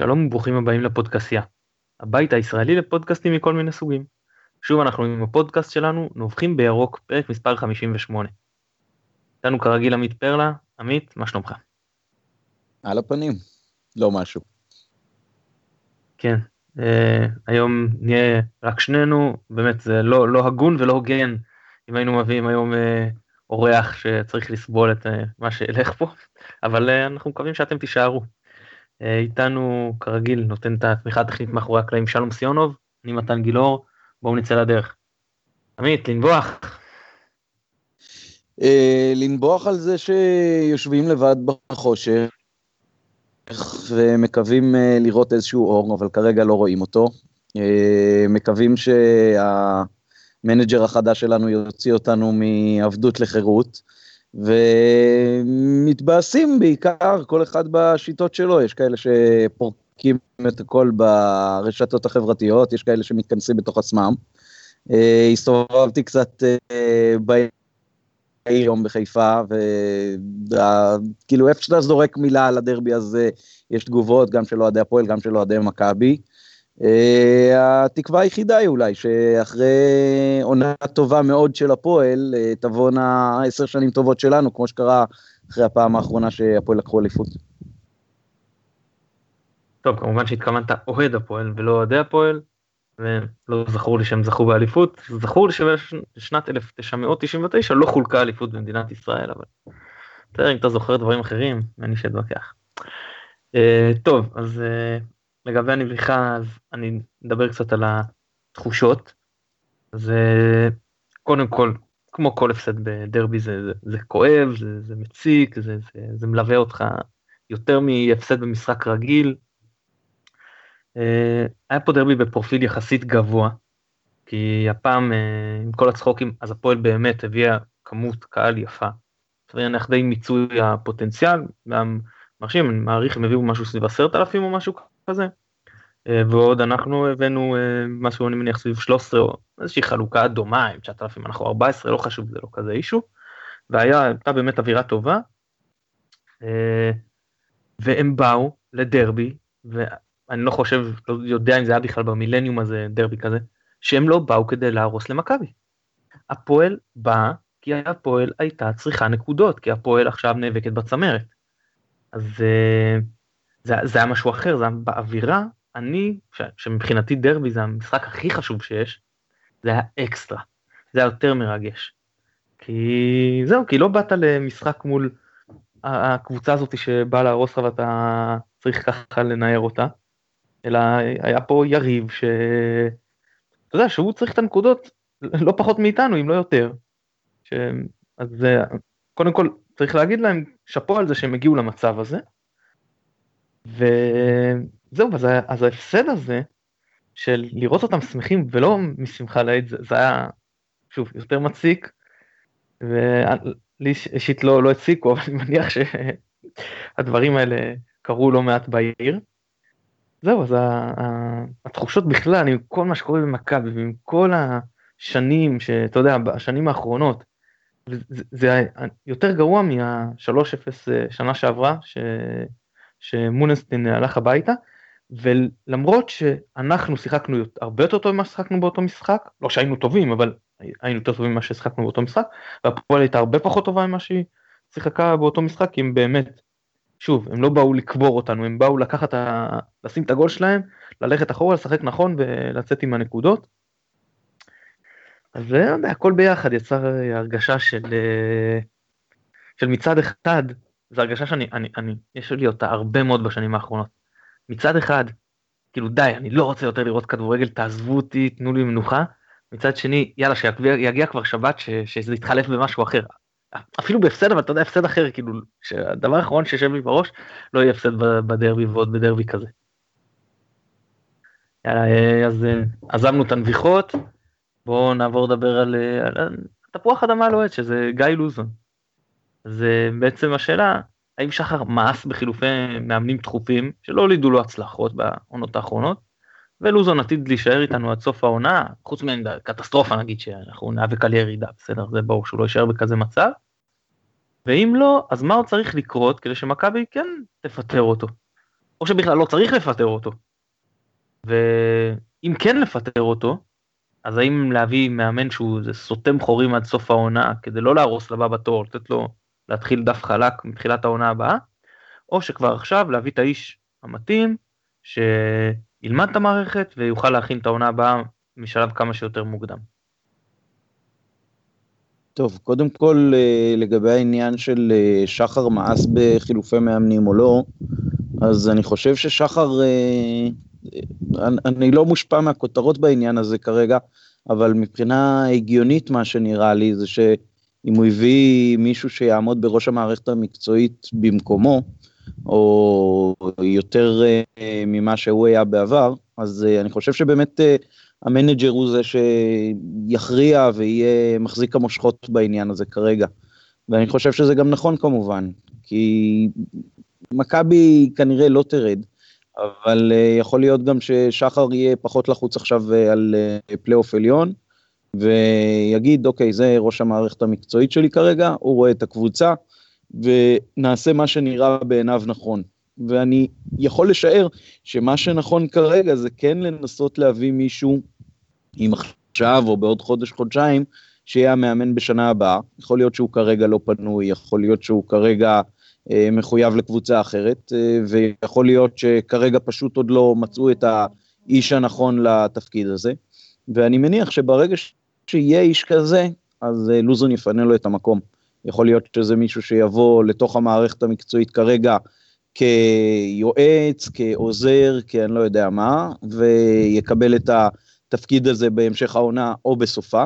שלום וברוכים הבאים לפודקאסיה, הבית הישראלי לפודקאסטים מכל מיני סוגים. שוב אנחנו עם הפודקאסט שלנו, נובחים בירוק, פרק מספר 58. איתנו כרגיל עמית פרלה, עמית, מה שלומך? על הפנים, לא משהו. כן, אה, היום נהיה רק שנינו, באמת זה לא, לא הגון ולא הוגן אם היינו מביאים היום אה, אורח שצריך לסבול את אה, מה שילך פה, אבל אה, אנחנו מקווים שאתם תישארו. אה, איתנו כרגיל נותן את התמיכה הטכנית מאחורי הקלעים שלום סיונוב, אני מתן גילאור, בואו נצא לדרך. עמית, לנבוח. אה, לנבוח על זה שיושבים לבד בחושך ומקווים אה, לראות איזשהו אור, אבל כרגע לא רואים אותו. מקווים שהמנג'ר החדש שלנו יוציא אותנו מעבדות לחירות. ומתבאסים בעיקר, כל אחד בשיטות שלו, יש כאלה שפורקים את הכל ברשתות החברתיות, יש כאלה שמתכנסים בתוך עצמם. אה, הסתובבתי קצת אה, בעיר היום בחיפה, וכאילו איפה שאתה זורק מילה על הדרבי הזה, יש תגובות גם של אוהדי הפועל, גם של אוהדי מכבי. אה, התקווה היחידה היא אולי שאחרי עונה טובה מאוד של הפועל, אה, תבואנה עשר שנים טובות שלנו, כמו שקרה אחרי הפעם האחרונה שהפועל לקחו אליפות. טוב, כמובן שהתכוונת אוהד הפועל ולא אוהדי הפועל, ולא זכור לי שהם זכו באליפות, זכור לי שבשנת 1999 לא חולקה אליפות במדינת ישראל, אבל בסדר, אם אתה זוכר דברים אחרים, אין לי שאתווכח. Uh, טוב, אז uh, לגבי הנביחה, אז אני אדבר קצת על התחושות. אז קודם כל, כמו כל הפסד בדרבי זה, זה, זה כואב, זה, זה מציק, זה, זה, זה מלווה אותך יותר מהפסד במשחק רגיל. אה, היה פה דרבי בפרופיל יחסית גבוה, כי הפעם אה, עם כל הצחוקים, אז הפועל באמת הביאה כמות קהל יפה. סביר להניח די מיצוי הפוטנציאל, גם מרשים, אני מעריך הם הביאו משהו סביב עשרת אלפים או משהו כזה. אה, ועוד אנחנו הבאנו אה, משהו אני מניח סביב 13 או איזושהי חלוקה דומה עם 9,000 אנחנו 14 לא חשוב זה לא כזה אישו. והיה הייתה באמת אווירה טובה. אה, והם באו לדרבי ואני לא חושב לא יודע אם זה היה בכלל במילניום הזה דרבי כזה שהם לא באו כדי להרוס למכבי. הפועל בא כי הפועל הייתה צריכה נקודות כי הפועל עכשיו נאבקת בצמרת. אז זה, זה היה משהו אחר זה היה באווירה אני, ש, שמבחינתי דרבי זה המשחק הכי חשוב שיש, זה היה אקסטרה, זה היה יותר מרגש. כי זהו, כי לא באת למשחק מול הקבוצה הזאת שבאה להרוס לך ואתה צריך ככה לנער אותה, אלא היה פה יריב ש... אתה יודע, שהוא צריך את הנקודות לא פחות מאיתנו, אם לא יותר. ש... אז קודם כל צריך להגיד להם שאפו על זה שהם הגיעו למצב הזה. ו... זהו, אז, אז ההפסד הזה, של לראות אותם שמחים ולא משמחה לאיד, זה, זה היה, שוב, יותר מציק, ולי אישית לא, לא הציקו, אבל אני מניח שהדברים האלה קרו לא מעט בעיר. זהו, אז התחושות בכלל, עם כל מה שקורה במכבי ועם כל השנים, שאתה יודע, בשנים האחרונות, זה, זה יותר גרוע מה-3-0 שנה שעברה, ש, שמונסטין הלך הביתה, ולמרות שאנחנו שיחקנו הרבה יותר טוב ממה ששיחקנו באותו משחק, לא שהיינו טובים, אבל היינו יותר טובים ממה ששיחקנו באותו משחק, והפועל הייתה הרבה פחות טובה ממה שהיא שיחקה באותו משחק, כי הם באמת, שוב, הם לא באו לקבור אותנו, הם באו לקחת, ה... לשים את הגול שלהם, ללכת אחורה, לשחק נכון ולצאת עם הנקודות. אז יודע, הכל ביחד יצר הרגשה של, של מצד אחד, זו הרגשה שאני, אני, אני, יש לי אותה הרבה מאוד בשנים האחרונות. מצד אחד, כאילו די, אני לא רוצה יותר לראות כדורגל, תעזבו אותי, תנו לי מנוחה. מצד שני, יאללה, שיגיע כבר שבת, ש, שזה יתחלף במשהו אחר. אפילו בהפסד, אבל אתה יודע, הפסד אחר, כאילו, שהדבר האחרון שיושב לי בראש, לא יהיה הפסד בדרבי ועוד בדרבי כזה. יאללה, אז עזבנו את הנביחות, בואו נעבור לדבר על, על תפוח אדמה לוהט, שזה גיא לוזון. אז בעצם השאלה, האם שחר מאס בחילופי מאמנים תכופים שלא הולידו לו הצלחות בעונות האחרונות, ולוזון עתיד להישאר איתנו עד סוף העונה, חוץ מקטסטרופה נגיד שאנחנו ניאבק על ירידה, בסדר, זה ברור שהוא לא יישאר בכזה מצב. ואם לא, אז מה עוד צריך לקרות כדי שמכבי כן תפטר אותו? או שבכלל לא צריך לפטר אותו. ואם כן לפטר אותו, אז האם להביא מאמן שהוא סותם חורים עד סוף העונה כדי לא להרוס לבא בתור, לתת לו להתחיל דף חלק מתחילת העונה הבאה, או שכבר עכשיו להביא את האיש המתאים, שילמד את המערכת ויוכל להכין את העונה הבאה משלב כמה שיותר מוקדם. טוב, קודם כל אה, לגבי העניין של אה, שחר מאס בחילופי מאמנים או לא, אז אני חושב ששחר, אה, אני לא מושפע מהכותרות בעניין הזה כרגע, אבל מבחינה הגיונית מה שנראה לי זה שאם הוא הביא מישהו שיעמוד בראש המערכת המקצועית במקומו, או יותר ממה שהוא היה בעבר, אז אני חושב שבאמת המנג'ר הוא זה שיכריע ויהיה מחזיק המושכות בעניין הזה כרגע. ואני חושב שזה גם נכון כמובן, כי מכבי כנראה לא תרד, אבל יכול להיות גם ששחר יהיה פחות לחוץ עכשיו על פלייאוף עליון, ויגיד, אוקיי, זה ראש המערכת המקצועית שלי כרגע, הוא רואה את הקבוצה, ונעשה מה שנראה בעיניו נכון. ואני יכול לשער שמה שנכון כרגע זה כן לנסות להביא מישהו, אם עכשיו או בעוד חודש-חודשיים, שיהיה המאמן בשנה הבאה. יכול להיות שהוא כרגע לא פנוי, יכול להיות שהוא כרגע אה, מחויב לקבוצה אחרת, אה, ויכול להיות שכרגע פשוט עוד לא מצאו את האיש הנכון לתפקיד הזה. ואני מניח שברגע שיהיה איש כזה, אז אה, לוזון יפנה לו את המקום. יכול להיות שזה מישהו שיבוא לתוך המערכת המקצועית כרגע כיועץ, כעוזר, כאני לא יודע מה, ויקבל את התפקיד הזה בהמשך העונה או בסופה,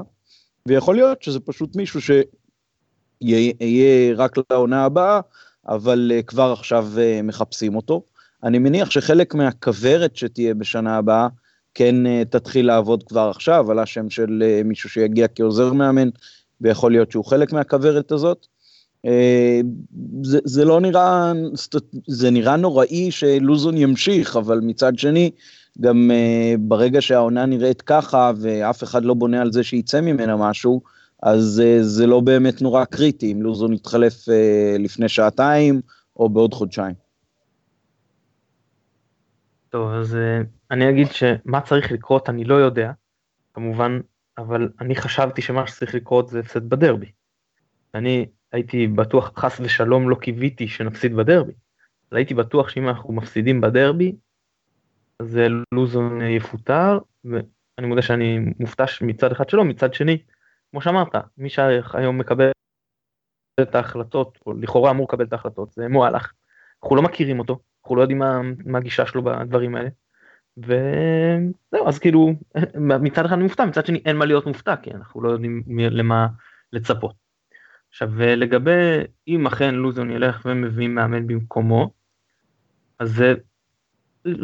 ויכול להיות שזה פשוט מישהו שיהיה רק לעונה הבאה, אבל אה, כבר עכשיו אה, מחפשים אותו. אני מניח שחלק מהכוורת שתהיה בשנה הבאה, כן אה, תתחיל לעבוד כבר עכשיו, על השם של מישהו שיגיע כעוזר מאמן, ויכול להיות שהוא חלק מהכוורת הזאת. אה, זה, זה לא נראה, זה נראה נוראי שלוזון ימשיך, אבל מצד שני, גם ברגע שהעונה נראית ככה ואף אחד לא בונה על זה שיצא ממנה משהו, אז זה לא באמת נורא קריטי אם לוזון יתחלף לפני שעתיים או בעוד חודשיים. טוב, אז אני אגיד שמה צריך לקרות אני לא יודע, כמובן, אבל אני חשבתי שמה שצריך לקרות זה הפסד בדרבי. אני הייתי בטוח, חס ושלום לא קיוויתי שנפסיד בדרבי. אז הייתי בטוח שאם אנחנו מפסידים בדרבי, אז לוזון יפוטר, ואני מודה שאני מופתע מצד אחד שלו, מצד שני, כמו שאמרת, מי שהיום מקבל את ההחלטות, או לכאורה אמור לקבל את ההחלטות, זה מועלך. אנחנו לא מכירים אותו, אנחנו לא יודעים מה, מה הגישה שלו בדברים האלה. וזהו, אז כאילו, מצד אחד אני מופתע, מצד שני אין מה להיות מופתע, כי אנחנו לא יודעים למה לצפות. עכשיו לגבי אם אכן לוזון ילך ומביא מאמן במקומו, אז זה,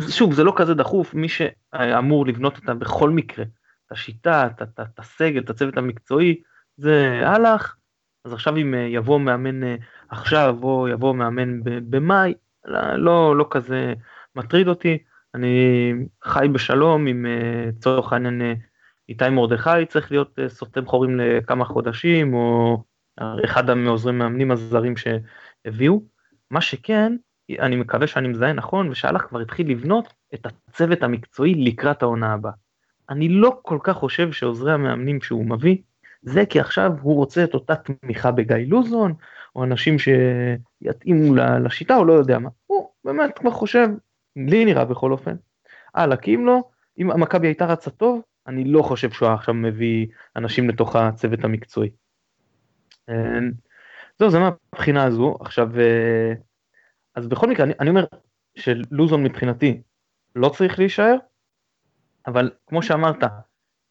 שוב זה לא כזה דחוף, מי שאמור לבנות אותה בכל מקרה, את השיטה, את הסגל, את הצוות המקצועי, זה הלך, אז עכשיו אם אה, יבוא מאמן אה, עכשיו או יבוא מאמן במאי, לא, לא, לא כזה מטריד אותי, אני חי בשלום עם אה, צורך העניין איתי מרדכי צריך להיות סותם חורים לכמה חודשים או אחד מעוזרי מאמנים הזרים שהביאו. מה שכן, אני מקווה שאני מזהה נכון, ושאלח כבר התחיל לבנות את הצוות המקצועי לקראת העונה הבאה. אני לא כל כך חושב שעוזרי המאמנים שהוא מביא, זה כי עכשיו הוא רוצה את אותה תמיכה בגיא לוזון, או אנשים שיתאימו לשיטה, או לא יודע מה. הוא באמת כבר חושב, לי נראה בכל אופן, הלאה, כי אם לא, אם המכבי הייתה רצה טוב, אני לא חושב שהוא עכשיו מביא אנשים לתוך הצוות המקצועי. זהו, זה מהבחינה הזו. עכשיו, אה, אז בכל מקרה, אני, אני אומר שלוזון מבחינתי לא צריך להישאר, אבל כמו שאמרת,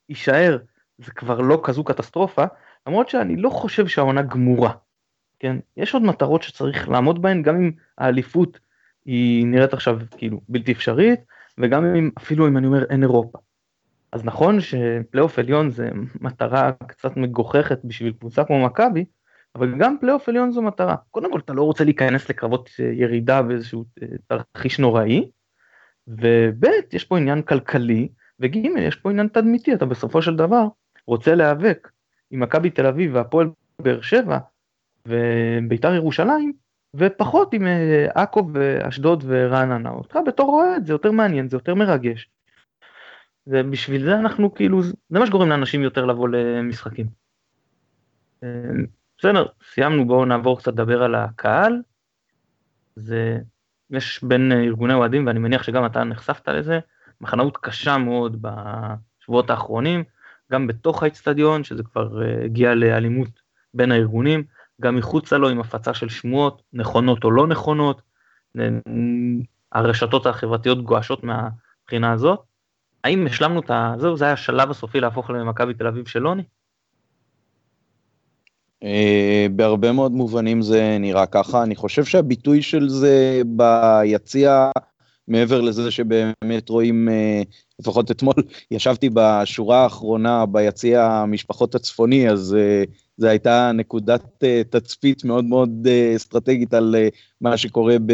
יישאר זה כבר לא כזו קטסטרופה, למרות שאני לא חושב שהעונה גמורה. כן, יש עוד מטרות שצריך לעמוד בהן, גם אם האליפות היא נראית עכשיו כאילו בלתי אפשרית, וגם אם אפילו אם אני אומר אין אירופה. אז נכון שפלייאוף עליון זה מטרה קצת מגוחכת בשביל קבוצה כמו מכבי, אבל גם פלייאוף עליון זו מטרה. קודם כל אתה לא רוצה להיכנס לקרבות אה, ירידה באיזשהו אה, תרחיש נוראי, וב' יש פה עניין כלכלי, וג' יש פה עניין תדמיתי, אתה בסופו של דבר רוצה להיאבק עם מכבי תל אביב והפועל באר שבע וביתר ירושלים ופחות עם אה, עכו ואשדוד ורעננה. אותך בתור אוהד זה יותר מעניין, זה יותר מרגש. ובשביל זה אנחנו כאילו, זה מה שגורם לאנשים יותר לבוא למשחקים. אה, בסדר, סיימנו, בואו נעבור קצת לדבר על הקהל. זה, יש בין ארגוני אוהדים, ואני מניח שגם אתה נחשפת לזה, מחנאות קשה מאוד בשבועות האחרונים, גם בתוך האצטדיון, שזה כבר אה, הגיע לאלימות בין הארגונים, גם מחוצה לו עם הפצה של שמועות, נכונות או לא נכונות, הרשתות החברתיות גועשות מהבחינה הזאת. האם השלמנו את ה... זהו, זה היה השלב הסופי להפוך למכבי תל אביב של לוני? אה, בהרבה מאוד מובנים זה נראה ככה. אני חושב שהביטוי של זה ביציע, מעבר לזה שבאמת רואים, אה, לפחות אתמול ישבתי בשורה האחרונה ביציע המשפחות הצפוני, אז אה, זו הייתה נקודת תצפית מאוד מאוד אסטרטגית על מה שקורה ב,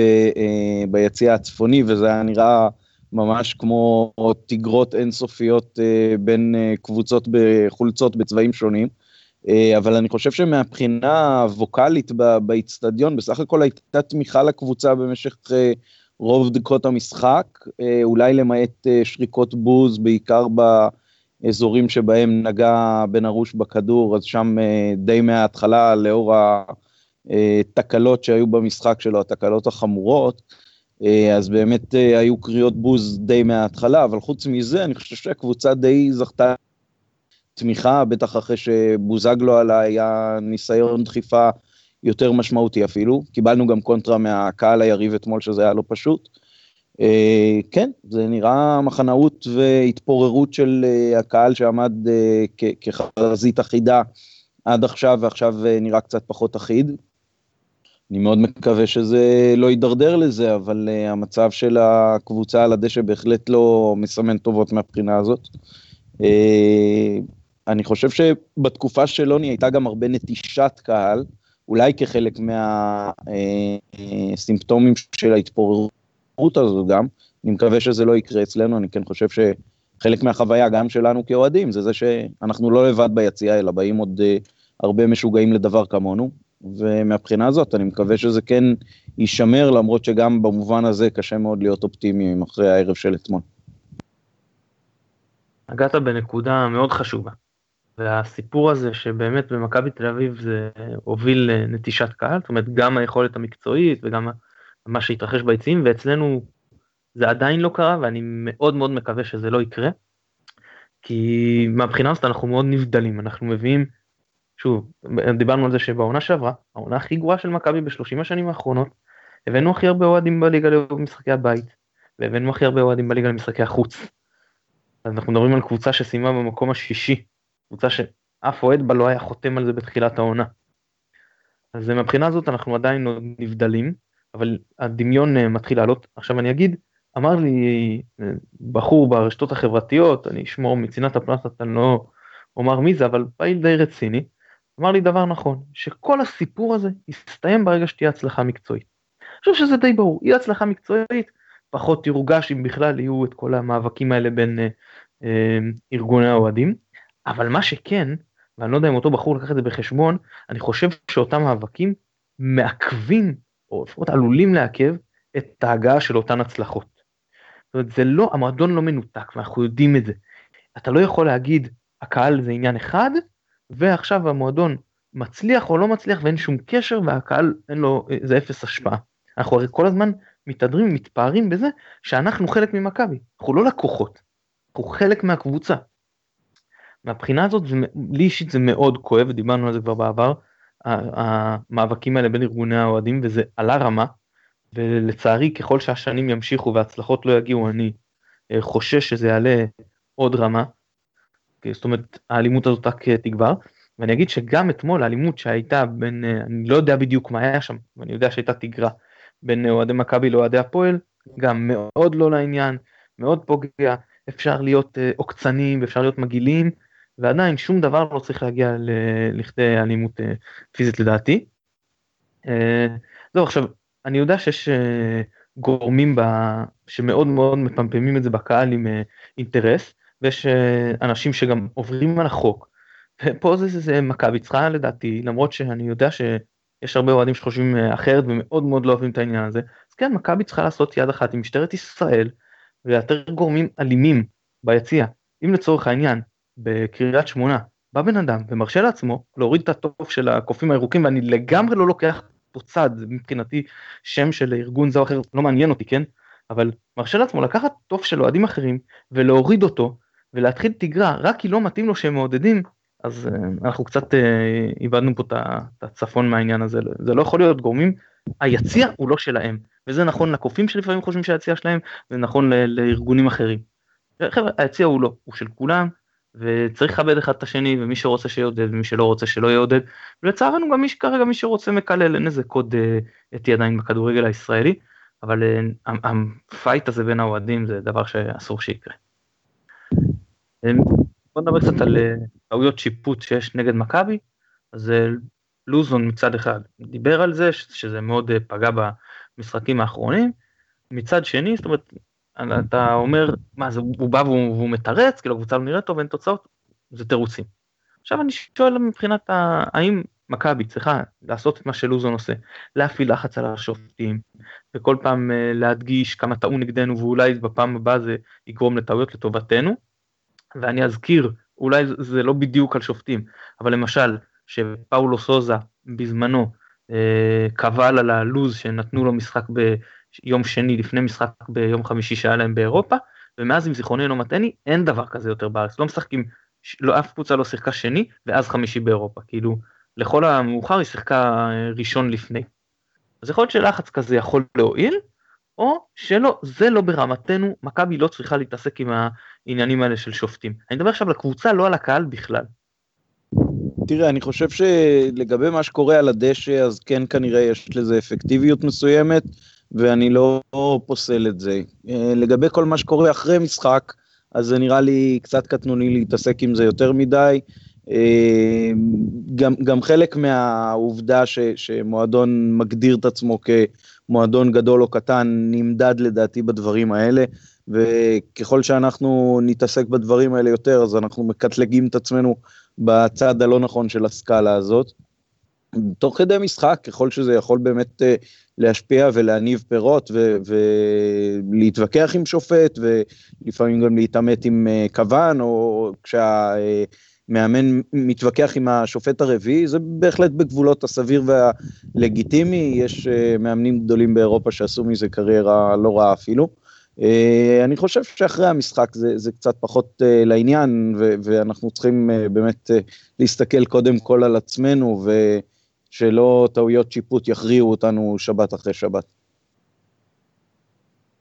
ביציע הצפוני, וזה היה נראה ממש כמו תגרות אינסופיות בין קבוצות בחולצות בצבעים שונים. אה, אבל אני חושב שמבחינה הווקאלית באיצטדיון, בסך הכל הייתה תמיכה לקבוצה במשך אה, רוב דקות המשחק, אה, אולי למעט שריקות בוז, בעיקר באזורים שבהם נגע בן ארוש בכדור, אז שם די מההתחלה, לאור התקלות שהיו במשחק שלו, התקלות החמורות, אז באמת היו קריאות בוז די מההתחלה, אבל חוץ מזה, אני חושב שהקבוצה די זכתה תמיכה, בטח אחרי שבוזגלו עלה היה ניסיון דחיפה יותר משמעותי אפילו. קיבלנו גם קונטרה מהקהל היריב אתמול שזה היה לא פשוט. Uh, כן, זה נראה מחנאות והתפוררות של uh, הקהל שעמד uh, כחזית אחידה עד עכשיו, ועכשיו uh, נראה קצת פחות אחיד. אני מאוד מקווה שזה לא יידרדר לזה, אבל uh, המצב של הקבוצה על הדשא בהחלט לא מסמן טובות מהבחינה הזאת. Uh, אני חושב שבתקופה של לוני הייתה גם הרבה נטישת קהל, אולי כחלק מהסימפטומים של ההתפוררות הזו גם. אני מקווה שזה לא יקרה אצלנו, אני כן חושב שחלק מהחוויה גם שלנו כאוהדים זה זה שאנחנו לא לבד ביציאה, אלא באים עוד uh, הרבה משוגעים לדבר כמונו, ומהבחינה הזאת אני מקווה שזה כן יישמר, למרות שגם במובן הזה קשה מאוד להיות אופטימיים אחרי הערב של אתמול. נגעת בנקודה מאוד חשובה. והסיפור הזה שבאמת במכבי תל אביב זה הוביל לנטישת קהל, זאת אומרת גם היכולת המקצועית וגם מה שהתרחש ביציעים, ואצלנו זה עדיין לא קרה ואני מאוד מאוד מקווה שזה לא יקרה. כי מהבחינה הזאת אנחנו מאוד נבדלים, אנחנו מביאים, שוב, דיברנו על זה שבעונה שעברה, העונה הכי גרועה של מכבי בשלושים השנים האחרונות, הבאנו הכי הרבה אוהדים בליגה למשחקי הבית, והבאנו הכי הרבה אוהדים בליגה למשחקי החוץ. אז אנחנו מדברים על קבוצה שסיימה במקום השישי קבוצה שאף אוהד בה לא היה חותם על זה בתחילת העונה. אז מבחינה הזאת אנחנו עדיין נבדלים, אבל הדמיון אה, מתחיל לעלות. עכשיו אני אגיד, אמר לי אה, בחור ברשתות החברתיות, אני אשמור מצנעת הפלסטת, אני לא אומר מי זה, אבל פעיל די רציני, אמר לי דבר נכון, שכל הסיפור הזה יסתיים ברגע שתהיה הצלחה מקצועית. אני חושב שזה די ברור, יהיה הצלחה מקצועית, פחות תירוגש אם בכלל יהיו את כל המאבקים האלה בין אה, אה, ארגוני האוהדים. אבל מה שכן, ואני לא יודע אם אותו בחור לקח את זה בחשבון, אני חושב שאותם מאבקים מעכבים, או לפחות עלולים לעכב, את ההגעה של אותן הצלחות. זאת אומרת, זה לא, המועדון לא מנותק, ואנחנו יודעים את זה. אתה לא יכול להגיד, הקהל זה עניין אחד, ועכשיו המועדון מצליח או לא מצליח ואין שום קשר, והקהל אין לו, זה אפס השפעה. אנחנו הרי כל הזמן מתהדרים, מתפארים בזה, שאנחנו חלק ממכבי. אנחנו לא לקוחות, אנחנו חלק מהקבוצה. מהבחינה הזאת זה, לי אישית זה מאוד כואב דיברנו על זה כבר בעבר המאבקים האלה בין ארגוני האוהדים וזה עלה רמה ולצערי ככל שהשנים ימשיכו והצלחות לא יגיעו אני אה, חושש שזה יעלה עוד רמה. זאת אומרת האלימות הזאת רק תגבר ואני אגיד שגם אתמול האלימות שהייתה בין אה, אני לא יודע בדיוק מה היה שם ואני יודע שהייתה תגרה בין אוהדי מכבי לאוהדי הפועל גם מאוד לא לעניין מאוד פוגע אפשר להיות אה, עוקצנים אפשר להיות מגעילים ועדיין שום דבר לא צריך להגיע לכדי אלימות אה, פיזית לדעתי. אה, זהו עכשיו אני יודע שיש אה, גורמים ב... שמאוד מאוד מפמפמים את זה בקהל עם אינטרס ויש אנשים שגם עוברים על החוק. ופה זה, זה, זה מכבי צריכה לדעתי למרות שאני יודע יש הרבה אוהדים שחושבים אחרת ומאוד מאוד לא אוהבים את העניין הזה, אז כן, מכבי צריכה לעשות יד אחת עם משטרת ישראל ולאתר גורמים אלימים ביציע. אם לצורך העניין, בקריית שמונה, בא בן אדם ומרשה לעצמו להוריד את התוף של הקופים הירוקים ואני לגמרי לא לוקח פה צד, מבחינתי שם של ארגון זה או אחר, לא מעניין אותי, כן? אבל מרשה לעצמו לקחת תוף של אוהדים אחרים ולהוריד אותו ולהתחיל תגרה רק כי לא מתאים לו שהם מעודדים, אז uh, אנחנו קצת uh, איבדנו פה את הצפון מהעניין הזה, זה לא יכול להיות גורמים, היציע הוא לא שלהם, וזה נכון לקופים שלפעמים חושבים שהיציע שלהם, זה נכון לארגונים אחרים. חבר'ה, היציע הוא לא, הוא של כולם, וצריך לכבד אחד את השני ומי שרוצה שיעודד ומי שלא רוצה שלא יעודד. ולצערנו גם מי שכרגע מי שרוצה מקלל אין איזה קוד אתי עדיין בכדורגל הישראלי אבל הפייט הזה בין האוהדים זה דבר שאסור שיקרה. בוא נדבר קצת על טעויות שיפוט שיש נגד מכבי. אז לוזון מצד אחד דיבר על זה שזה מאוד פגע במשחקים האחרונים. מצד שני זאת אומרת אתה אומר, מה זה, הוא בא והוא, והוא מתרץ, כאילו הקבוצה לא נראית טוב, אין תוצאות, זה תירוצים. עכשיו אני שואל מבחינת ה... האם מכבי צריכה לעשות את מה שלוזון עושה, להפעיל לחץ על השופטים, וכל פעם uh, להדגיש כמה טעו נגדנו ואולי בפעם הבאה זה יגרום לטעויות לטובתנו. ואני אזכיר, אולי זה לא בדיוק על שופטים, אבל למשל, שפאולו סוזה בזמנו uh, קבל על הלוז שנתנו לו משחק ב... יום שני לפני משחק ביום חמישי שהיה להם באירופה, ומאז אם זיכרוני אינו מטעני אין דבר כזה יותר בארץ, לא משחקים, לא, אף קבוצה לא שיחקה שני ואז חמישי באירופה, כאילו לכל המאוחר היא שיחקה אה, ראשון לפני. אז יכול להיות שלחץ כזה יכול להועיל, או שלא, זה לא ברמתנו, מכבי לא צריכה להתעסק עם העניינים האלה של שופטים. אני מדבר עכשיו לקבוצה, לא על הקהל בכלל. תראה, אני חושב שלגבי מה שקורה על הדשא, אז כן כנראה יש לזה אפקטיביות מסוימת. ואני לא פוסל את זה. אה, לגבי כל מה שקורה אחרי משחק, אז זה נראה לי קצת קטנוני להתעסק עם זה יותר מדי. אה, גם, גם חלק מהעובדה ש, שמועדון מגדיר את עצמו כמועדון גדול או קטן נמדד לדעתי בדברים האלה, וככל שאנחנו נתעסק בדברים האלה יותר, אז אנחנו מקטלגים את עצמנו בצד הלא נכון של הסקאלה הזאת. תוך כדי משחק, ככל שזה יכול באמת אה, להשפיע ולהניב פירות ו- ולהתווכח עם שופט ולפעמים גם להתעמת עם אה, כוון או כשהמאמן מתווכח עם השופט הרביעי זה בהחלט בגבולות הסביר והלגיטימי יש אה, מאמנים גדולים באירופה שעשו מזה קריירה לא רעה אפילו. אה, אני חושב שאחרי המשחק זה, זה קצת פחות לעניין ו- ואנחנו צריכים באמת להסתכל קודם כל על עצמנו ו... שלא טעויות שיפוט יכריעו אותנו שבת אחרי שבת.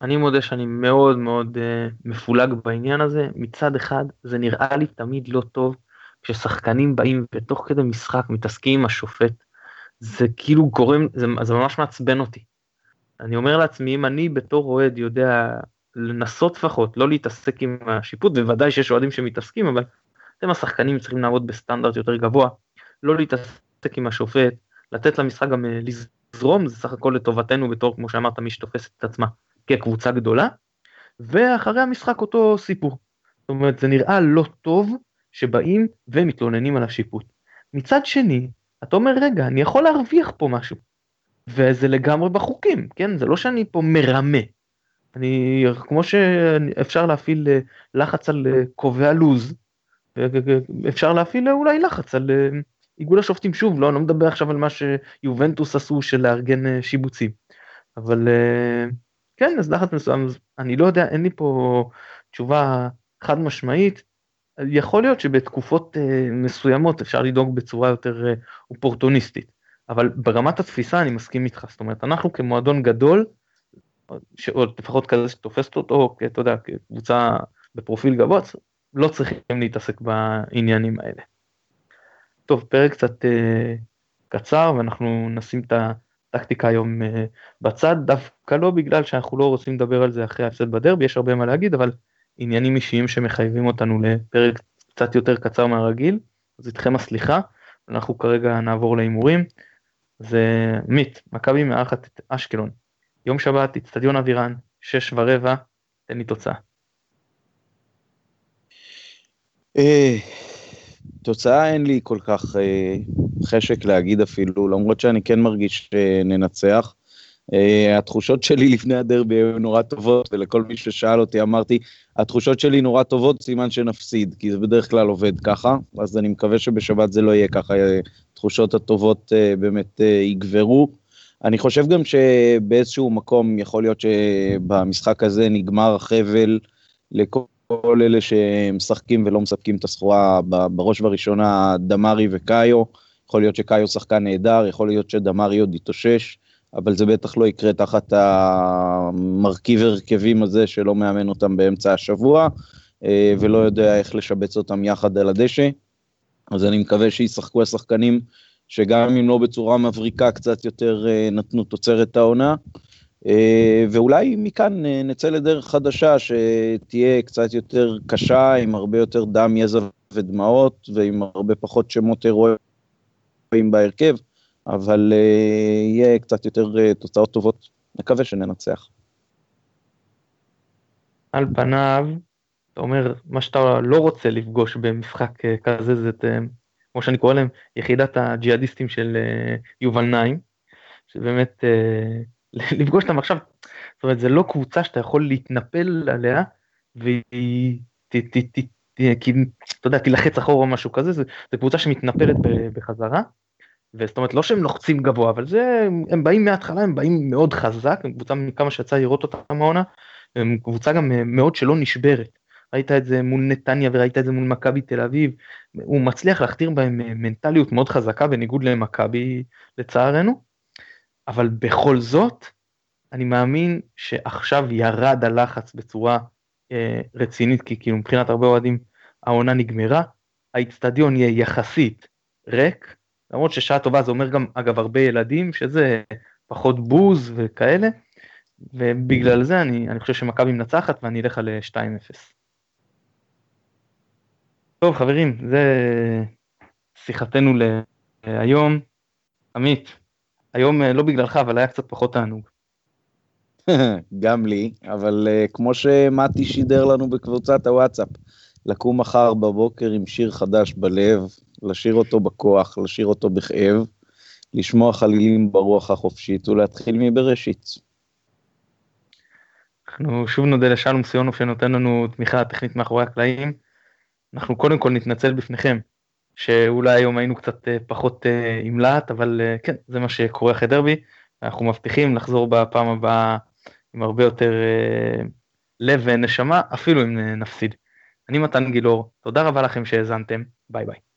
אני מודה שאני מאוד מאוד uh, מפולג בעניין הזה. מצד אחד, זה נראה לי תמיד לא טוב כששחקנים באים ותוך כדי משחק מתעסקים עם השופט. זה כאילו גורם, זה, זה ממש מעצבן אותי. אני אומר לעצמי, אם אני בתור אוהד יודע לנסות לפחות, לא להתעסק עם השיפוט, בוודאי שיש אוהדים שמתעסקים, אבל אתם השחקנים צריכים לעבוד בסטנדרט יותר גבוה, לא להתעסק עם השופט, לתת למשחק גם אה, לזרום, זה סך הכל לטובתנו בתור, כמו שאמרת, מי שתופסת את עצמה כקבוצה גדולה, ואחרי המשחק אותו סיפור. זאת אומרת, זה נראה לא טוב שבאים ומתלוננים על השיפוט. מצד שני, אתה אומר, רגע, אני יכול להרוויח פה משהו. וזה לגמרי בחוקים, כן? זה לא שאני פה מרמה. אני, כמו שאפשר להפעיל אה, לחץ על אה, קובע לוז, אפשר להפעיל אולי לחץ על איגוד השופטים שוב לא, לא מדבר עכשיו על מה שיובנטוס עשו של לארגן אה, שיבוצים. אבל אה, כן אז לחץ מסוים אני לא יודע אין לי פה תשובה חד משמעית. יכול להיות שבתקופות אה, מסוימות אפשר לדאוג בצורה יותר אופורטוניסטית. אבל ברמת התפיסה אני מסכים איתך זאת אומרת אנחנו כמועדון גדול. או לפחות כזה שתופסת אותו אתה יודע כקבוצה בפרופיל גבוה לא צריכים להתעסק בעניינים האלה. טוב, פרק קצת אה, קצר ואנחנו נשים את הטקטיקה היום אה, בצד, דווקא לא בגלל שאנחנו לא רוצים לדבר על זה אחרי ההפסד בדרבי, יש הרבה מה להגיד, אבל עניינים אישיים שמחייבים אותנו לפרק קצת יותר קצר מהרגיל, אז איתכם הסליחה, אנחנו כרגע נעבור להימורים. זה מיט, מכבי מארחת את אשקלון, יום שבת, אצטדיון אבירן, שש ורבע, תן לי תוצאה. אה, תוצאה אין לי כל כך אה, חשק להגיד אפילו, למרות שאני כן מרגיש שננצח. אה, התחושות שלי לפני הדרבי היו נורא טובות, ולכל מי ששאל אותי אמרתי, התחושות שלי נורא טובות, סימן שנפסיד, כי זה בדרך כלל עובד ככה, אז אני מקווה שבשבת זה לא יהיה ככה, התחושות הטובות אה, באמת אה, יגברו. אני חושב גם שבאיזשהו מקום יכול להיות שבמשחק הזה נגמר החבל לכל אלה שמשחקים ולא מספקים את הסחורה בראש ובראשונה דמרי וקאיו. יכול להיות שקאיו שחקן נהדר, יכול להיות שדמרי עוד יתאושש, אבל זה בטח לא יקרה תחת המרכיב הרכבים הזה שלא מאמן אותם באמצע השבוע, אה, ולא יודע איך לשבץ אותם יחד על הדשא. אז אני מקווה שישחקו השחקנים שגם אם לא בצורה מבריקה קצת יותר אה, נתנו תוצרת העונה. אה, ואולי מכאן נצא לדרך חדשה שתהיה קצת יותר קשה, עם הרבה יותר דם, יזע ודמעות, ועם הרבה פחות שמות אירועים בהרכב. אבל uh, יהיה קצת יותר תוצאות טובות, נקווה שננצח. על פניו, אתה אומר, מה שאתה לא רוצה לפגוש במשחק כזה, זה את, כמו שאני קורא להם, יחידת הג'יהאדיסטים של יובל נעים, שבאמת לפגוש אותם עכשיו, זאת אומרת, זה לא קבוצה שאתה יכול להתנפל עליה, והיא, ת, תילחץ אחורה או משהו כזה, זו קבוצה שמתנפלת בחזרה. וזאת אומרת לא שהם לוחצים גבוה אבל זה הם באים מההתחלה הם באים מאוד חזק הם קבוצה מכמה שיצא לראות אותם העונה הם קבוצה גם מאוד שלא נשברת. ראית את זה מול נתניה וראית את זה מול מכבי תל אביב הוא מצליח להכתיר בהם מנטליות מאוד חזקה בניגוד למכבי לצערנו אבל בכל זאת אני מאמין שעכשיו ירד הלחץ בצורה אה, רצינית כי כאילו מבחינת הרבה אוהדים העונה נגמרה האיצטדיון יהיה יחסית ריק למרות ששעה טובה זה אומר גם אגב הרבה ילדים שזה פחות בוז וכאלה ובגלל זה אני, אני חושב שמכבי מנצחת ואני אלך על 2-0. טוב חברים זה שיחתנו להיום. עמית, היום לא בגללך אבל היה קצת פחות תענוג. גם לי, אבל uh, כמו שמתי שידר לנו בקבוצת הוואטסאפ, לקום מחר בבוקר עם שיר חדש בלב, לשיר אותו בכוח, לשיר אותו בכאב, לשמוע חלילים ברוח החופשית ולהתחיל מבראשית. אנחנו שוב נודה לשלום סיונוב שנותן לנו תמיכה טכנית מאחורי הקלעים. אנחנו קודם כל נתנצל בפניכם שאולי היום היינו קצת אה, פחות אה, עם להט, אבל אה, כן, זה מה שקורה אחרי דרבי. אנחנו מבטיחים לחזור בפעם הבאה עם הרבה יותר לב ונשמה, אפילו אם נפסיד. אני מתן גילאור, תודה רבה לכם שהאזנתם, ביי ביי.